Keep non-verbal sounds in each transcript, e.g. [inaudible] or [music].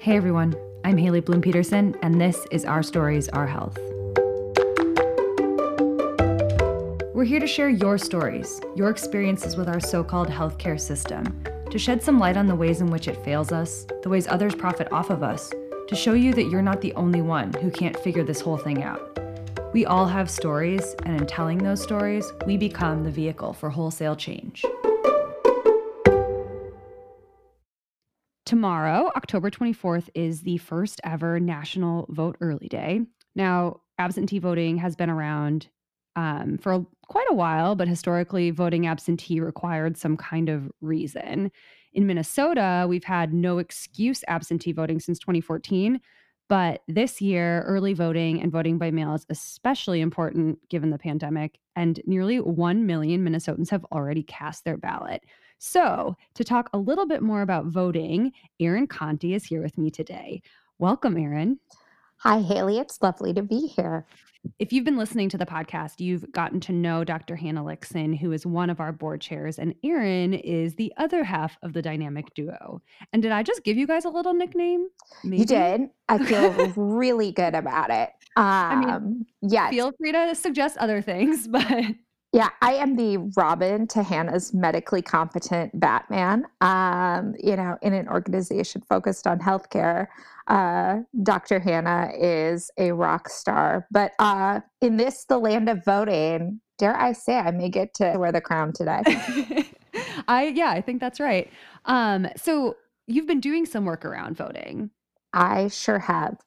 Hey everyone, I'm Haley Bloom Peterson, and this is Our Stories, Our Health. We're here to share your stories, your experiences with our so called healthcare system, to shed some light on the ways in which it fails us, the ways others profit off of us, to show you that you're not the only one who can't figure this whole thing out. We all have stories, and in telling those stories, we become the vehicle for wholesale change. Tomorrow, October 24th, is the first ever National Vote Early Day. Now, absentee voting has been around um, for quite a while, but historically, voting absentee required some kind of reason. In Minnesota, we've had no excuse absentee voting since 2014. But this year, early voting and voting by mail is especially important given the pandemic, and nearly 1 million Minnesotans have already cast their ballot. So, to talk a little bit more about voting, Erin Conti is here with me today. Welcome, Erin. Hi, Haley. It's lovely to be here. If you've been listening to the podcast, you've gotten to know Dr. Hannah Lickson, who is one of our board chairs, and Erin is the other half of the dynamic duo. And did I just give you guys a little nickname? Maybe? You did. I feel [laughs] really good about it. Um, I mean, um, yes. Feel free to suggest other things, [laughs] but yeah, I am the Robin to Hannah's medically competent Batman. Um, you know, in an organization focused on healthcare, uh, Dr. Hannah is a rock star. But uh, in this, the land of voting, dare I say, I may get to wear the crown today. [laughs] I yeah, I think that's right. Um, so you've been doing some work around voting. I sure have.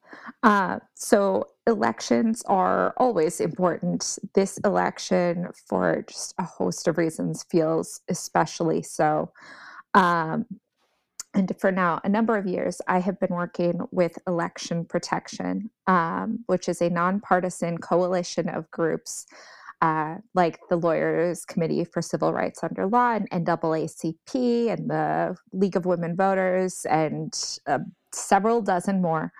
Uh, so elections are always important. This election, for just a host of reasons, feels especially so. Um, and for now, a number of years, I have been working with Election Protection, um, which is a nonpartisan coalition of groups uh, like the Lawyers Committee for Civil Rights Under Law and NAACP and the League of Women Voters and uh, several dozen more.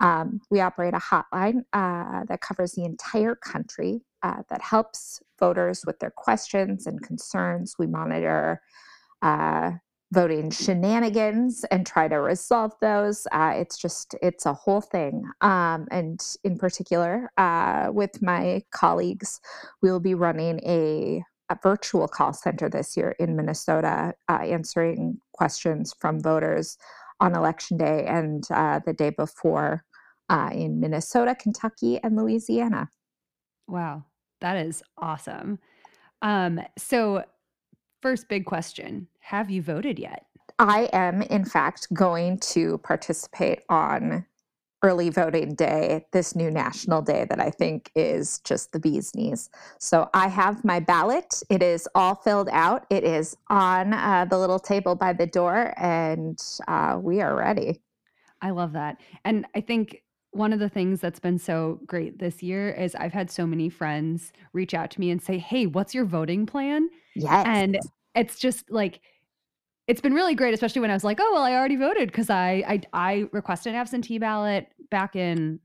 Um, we operate a hotline uh, that covers the entire country uh, that helps voters with their questions and concerns. We monitor uh, voting shenanigans and try to resolve those. Uh, it's just, it's a whole thing. Um, and in particular, uh, with my colleagues, we'll be running a, a, virtual call center this year in Minnesota, uh, answering questions from voters on election day and uh, the day before uh, in Minnesota, Kentucky, and Louisiana. Wow, that is awesome. Um, so, first big question Have you voted yet? I am, in fact, going to participate on early voting day, this new national day that I think is just the bee's knees. So I have my ballot. It is all filled out. It is on uh, the little table by the door, and uh, we are ready. I love that. And I think one of the things that's been so great this year is I've had so many friends reach out to me and say, Hey, what's your voting plan? Yes. And it's just like, it's been really great, especially when I was like, oh well, I already voted because I, I I requested an absentee ballot back in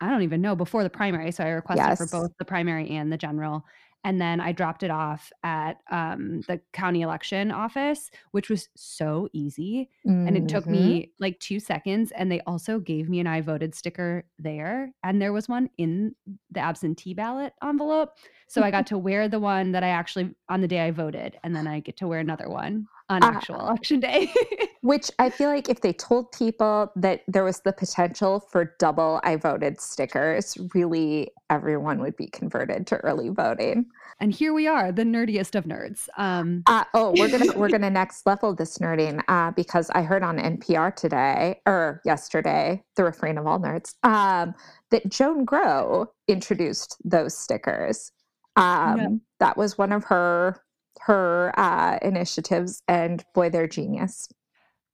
I don't even know before the primary. So I requested yes. for both the primary and the general. And then I dropped it off at um, the county election office, which was so easy. Mm-hmm. And it took me mm-hmm. like two seconds. And they also gave me an I voted sticker there. And there was one in the absentee ballot envelope. So I got [laughs] to wear the one that I actually on the day I voted. And then I get to wear another one on uh, actual uh, [laughs] election day. [laughs] which I feel like if they told people that there was the potential for double I voted stickers, really everyone would be converted to early voting. And here we are, the nerdiest of nerds. Um, uh, oh, we're gonna we're [laughs] gonna next level this nerding uh, because I heard on NPR today or yesterday, the refrain of all nerds, um, that Joan Growe introduced those stickers. Um, yeah. That was one of her her uh, initiatives, and boy, they're genius.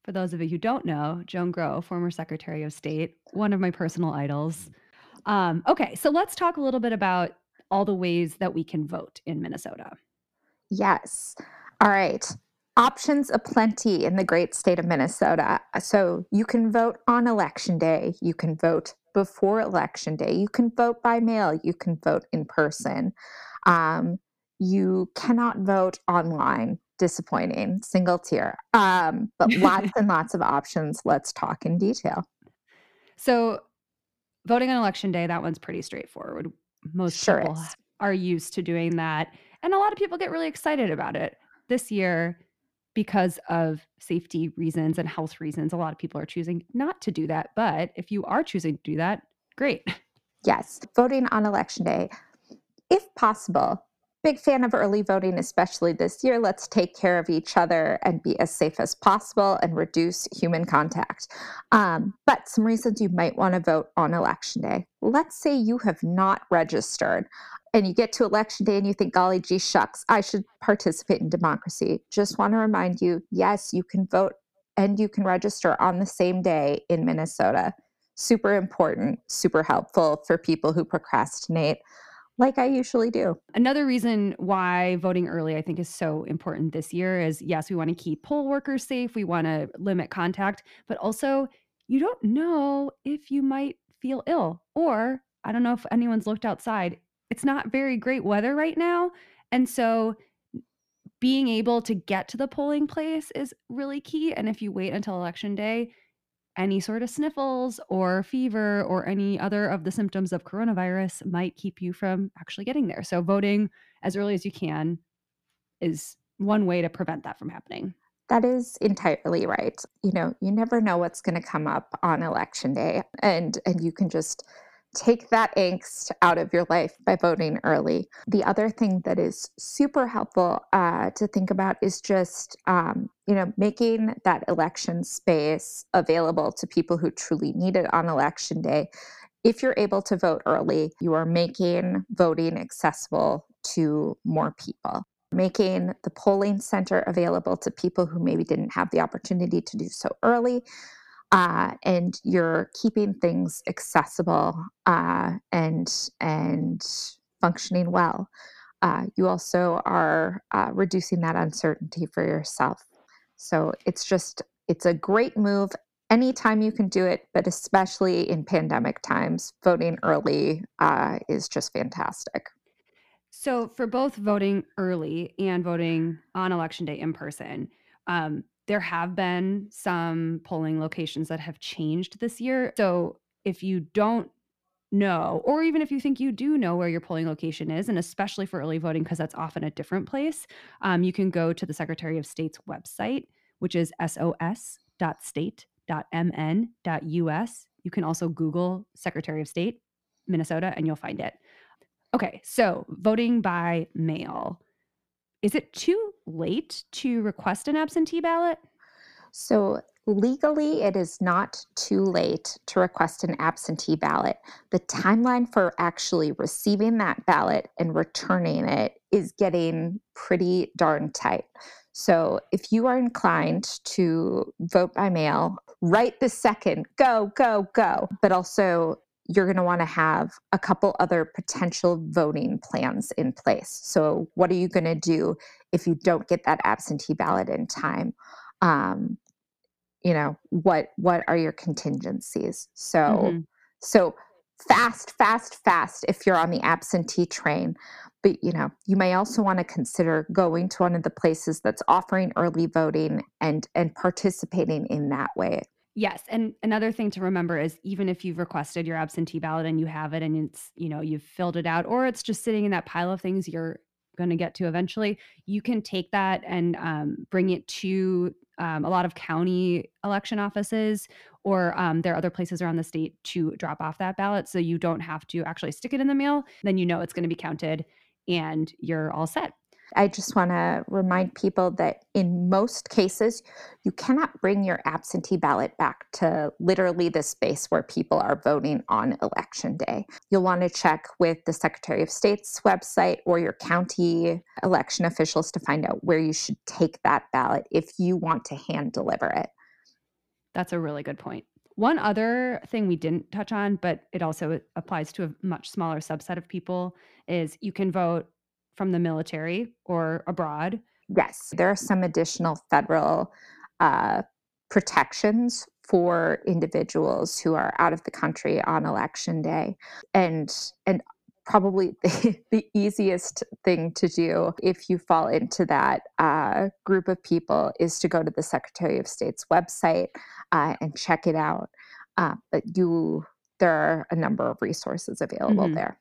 For those of you who don't know, Joan Growe, former Secretary of State, one of my personal idols. Um, okay, so let's talk a little bit about all the ways that we can vote in Minnesota. Yes. All right. Options aplenty in the great state of Minnesota. So you can vote on election day. You can vote before election day. You can vote by mail. You can vote in person. Um, you cannot vote online. disappointing, single tear. Um, but lots [laughs] and lots of options. Let's talk in detail. So, voting on election day, that one's pretty straightforward. Most Sure people is. are used to doing that. And a lot of people get really excited about it. This year, because of safety reasons and health reasons, a lot of people are choosing not to do that. But if you are choosing to do that, great. Yes, voting on election day, if possible. Big fan of early voting, especially this year. Let's take care of each other and be as safe as possible and reduce human contact. Um, but some reasons you might want to vote on election day. Let's say you have not registered and you get to election day and you think, golly gee shucks, I should participate in democracy. Just want to remind you yes, you can vote and you can register on the same day in Minnesota. Super important, super helpful for people who procrastinate like I usually do. Another reason why voting early, I think, is so important this year is yes, we want to keep poll workers safe, we want to limit contact, but also you don't know if you might feel ill. Or I don't know if anyone's looked outside. It's not very great weather right now. And so being able to get to the polling place is really key. And if you wait until election day, any sort of sniffles or fever or any other of the symptoms of coronavirus might keep you from actually getting there. So, voting as early as you can is one way to prevent that from happening. That is entirely right. You know, you never know what's going to come up on election day and and you can just take that angst out of your life by voting early. The other thing that is super helpful uh, to think about is just, um, you know, making that election space available to people who truly need it on election day. If you're able to vote early, you are making voting accessible to more people making the polling center available to people who maybe didn't have the opportunity to do so early uh, and you're keeping things accessible uh, and and functioning well. Uh, you also are uh, reducing that uncertainty for yourself. So it's just it's a great move anytime you can do it, but especially in pandemic times, voting early uh, is just fantastic. So, for both voting early and voting on election day in person, um, there have been some polling locations that have changed this year. So if you don't know, or even if you think you do know where your polling location is, and especially for early voting, because that's often a different place, um, you can go to the Secretary of State's website, which is sos.state.mn.us. You can also Google Secretary of State, Minnesota, and you'll find it. Okay, so voting by mail. Is it too late to request an absentee ballot? So, legally, it is not too late to request an absentee ballot. The timeline for actually receiving that ballot and returning it is getting pretty darn tight. So, if you are inclined to vote by mail, right this second, go, go, go. But also, you're going to want to have a couple other potential voting plans in place. So, what are you going to do if you don't get that absentee ballot in time? Um, you know, what what are your contingencies? So, hmm so fast, fast, fast. If you're on the absentee train, but you know, you may also want to consider going to one of the places that's offering early voting and and participating in that way Yes, and another thing to remember is even if you've requested your absentee ballot and you have it and it's, you know, you've filled it out or it's just sitting in that pile of things you're going to get to eventually, you can take that and um, bring it to um, a lot of county election offices or um, there are other places around the state to drop off that ballot so you don't have to actually stick it in the mail. Then you know it's going to be counted and you're all set. I just want to remind people that in most cases, you cannot bring your absentee ballot back to literally the space where people are voting on election day. You'll want to check with the Secretary of State's website or your county election officials to find out where you should take that ballot if you want to hand deliver it. That's a really good point. One other thing we didn't touch on, but it also applies to a much smaller subset of people, is you can vote from the military or abroad. Yes, there are some additional federal uh, protections for individuals who are out of the country on election day, and and probably the, [laughs] the, easiest thing to do if you fall into that uh, group of people is to go to the Secretary of State's website uh, and check it out. Uh, but you, there are a number of resources available mm-hmm. there.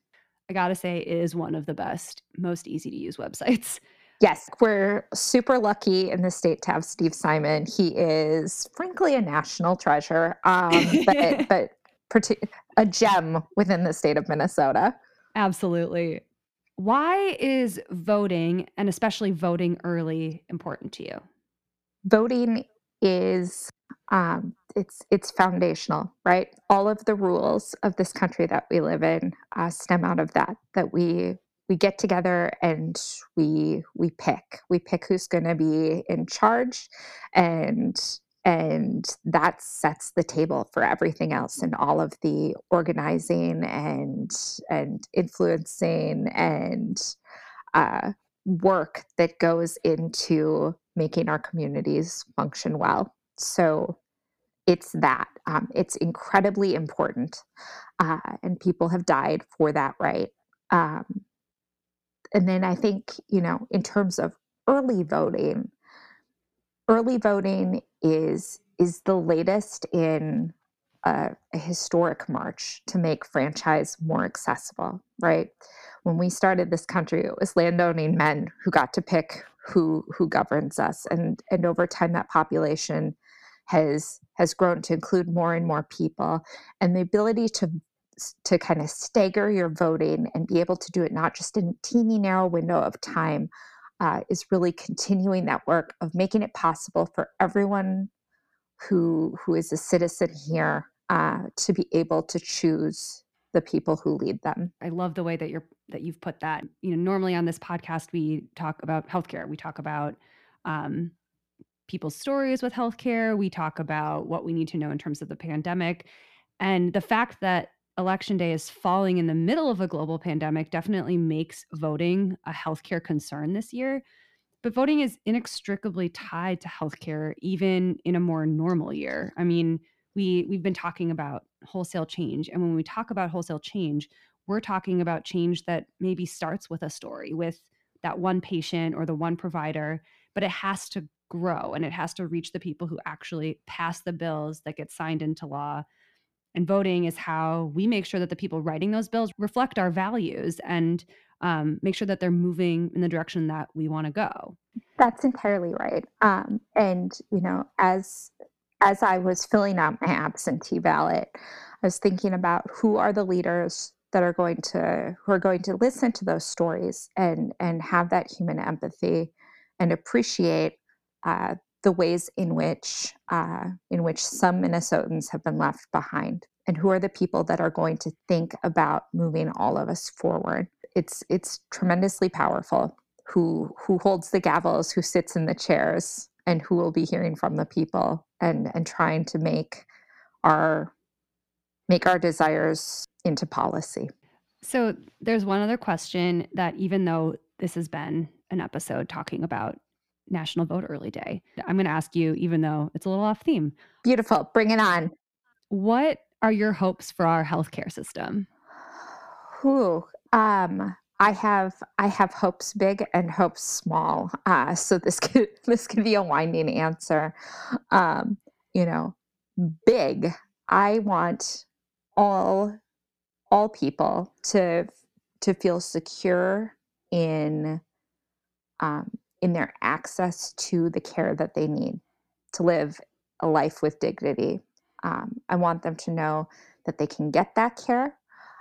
I gotta say, it is one of the best, most easy to use websites. Yes, we're super lucky in the state to have Steve Simon. He is, frankly, a national treasure, um, [laughs] but, but a gem within the state of Minnesota. Absolutely. Why is voting, and especially voting early, important to you? Voting is um, it's it's foundational, right? All of the rules of this country that we live in uh, stem out of that. That we we get together and we we pick we pick who's going to be in charge and and that sets the table for everything else and all of the organizing and and influencing and uh, work that goes into making our communities function well so it's that um, it's incredibly important uh, and people have died for that right? Um, and then i think you know in terms of early voting early voting is is the latest in a, a, historic march to make franchise more accessible right? When we started this country it was landowning men who got to pick who who governs us and and over time that population has has grown to include more and more people and the ability to to kind of stagger your voting and be able to do it not just in a teeny narrow window of time uh, is really continuing that work of making it possible for everyone who who is a citizen here uh, to be able to choose the people who lead them. I love the way that you're that you've put that. You know, normally on this podcast we talk about healthcare. We talk about um, people's stories with healthcare. We talk about what we need to know in terms of the pandemic, and the fact that election day is falling in the middle of a global pandemic definitely makes voting a healthcare concern this year. But voting is inextricably tied to healthcare, even in a more normal year. I mean, we we've been talking about wholesale change, and when we talk about wholesale change, we're talking about change that maybe starts with a story, with that one patient or the one provider, but it has to grow and it has to reach the people who actually pass the bills that get signed into law and voting is how we make sure that the people writing those bills reflect our values and um, make sure that they're moving in the direction that we want to go. That's entirely right. Um, and you know, as as I was filling out my absentee ballot, I was thinking about who are the leaders that are going to who are going to listen to those stories and and have that human empathy and appreciate uh, the ways in which uh, in which some Minnesotans have been left behind, and who are the people that are going to think about moving all of us forward. It's it's tremendously powerful. Who who holds the gavels, who sits in the chairs, and who will be hearing from the people and and trying to make our make our desires into policy. So there's one other question that even though this has been an episode talking about National Vote Early Day. I'm going to ask you, even though it's a little off theme. Beautiful. Bring it on. What are your hopes for our healthcare system? Who? Um, I have I have hopes big and hopes small. Uh, so this [laughs] could this could be a winding answer. Um, you know, big. I want all all people to to feel secure in um, in their access to the care that they need to live a life with dignity. Um, I want them to know that they can get that care.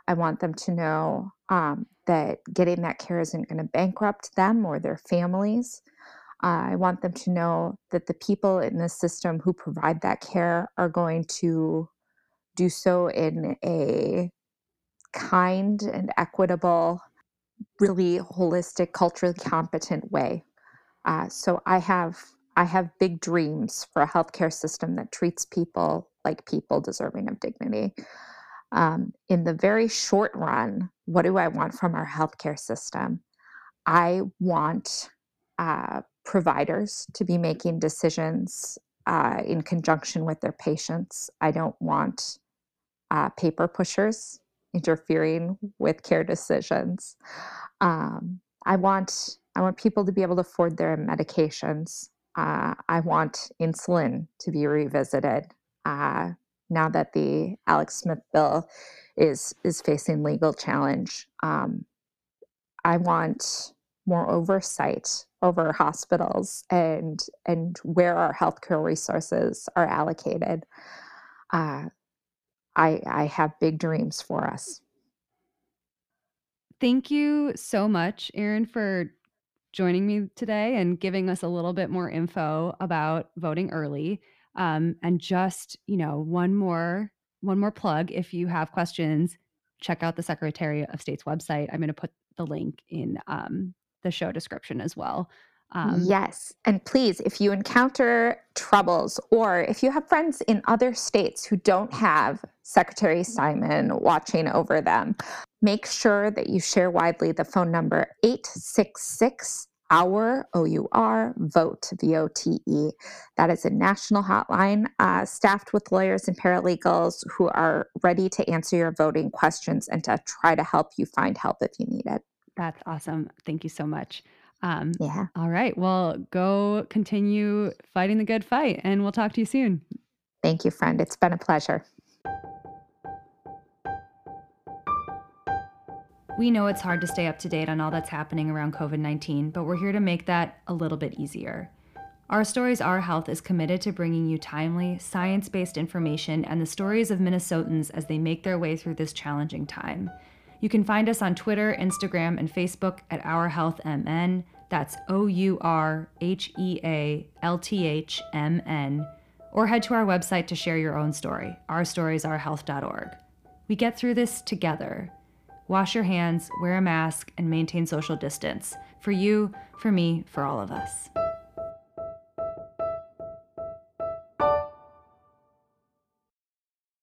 I want them to know um, that getting that care isn't going to bankrupt them or their families. Uh, I want them to know that the people in the system who provide that care are going to do so in a kind and equitable, really holistic, culturally competent way. Uh, so I have I have big dreams for a healthcare system that treats people like people deserving of dignity. Um, in the very short run, what do I want from our healthcare system? I want uh, providers to be making decisions uh, in conjunction with their patients. I don't want uh, paper pushers interfering with care decisions. Um, I want I want people to be able to afford their medications. Uh, I want insulin to be revisited uh, now that the Alec Smith bill is is facing legal challenge. Um, I want more oversight over hospitals and and where our healthcare resources are allocated. Uh, I I have big dreams for us. Thank you so much, Erin, for joining me today and giving us a little bit more info about voting early. Um, and just, you know, one more one more plug if you have questions, check out the Secretary of State's website. I'm going to put the link in um, the show description as well. Um, yes. And please, if you encounter troubles or if you have friends in other states who don't have Secretary Simon watching over them, make sure that you share widely the phone number 866 our OUR vote V-O-T-E. That is a national hotline uh, staffed with lawyers and paralegals who are ready to answer your voting questions and to try to help you find help if you need it. That's awesome. Thank you so much. Um, yeah. All right. Well, go continue fighting the good fight, and we'll talk to you soon. Thank you, friend. It's been a pleasure. We know it's hard to stay up to date on all that's happening around COVID 19, but we're here to make that a little bit easier. Our Stories Our Health is committed to bringing you timely, science based information and the stories of Minnesotans as they make their way through this challenging time. You can find us on Twitter, Instagram, and Facebook at Our Health MN. That's O U R H E A L T H M N. Or head to our website to share your own story, ourstoriesourhealth.org. We get through this together. Wash your hands, wear a mask, and maintain social distance. For you, for me, for all of us.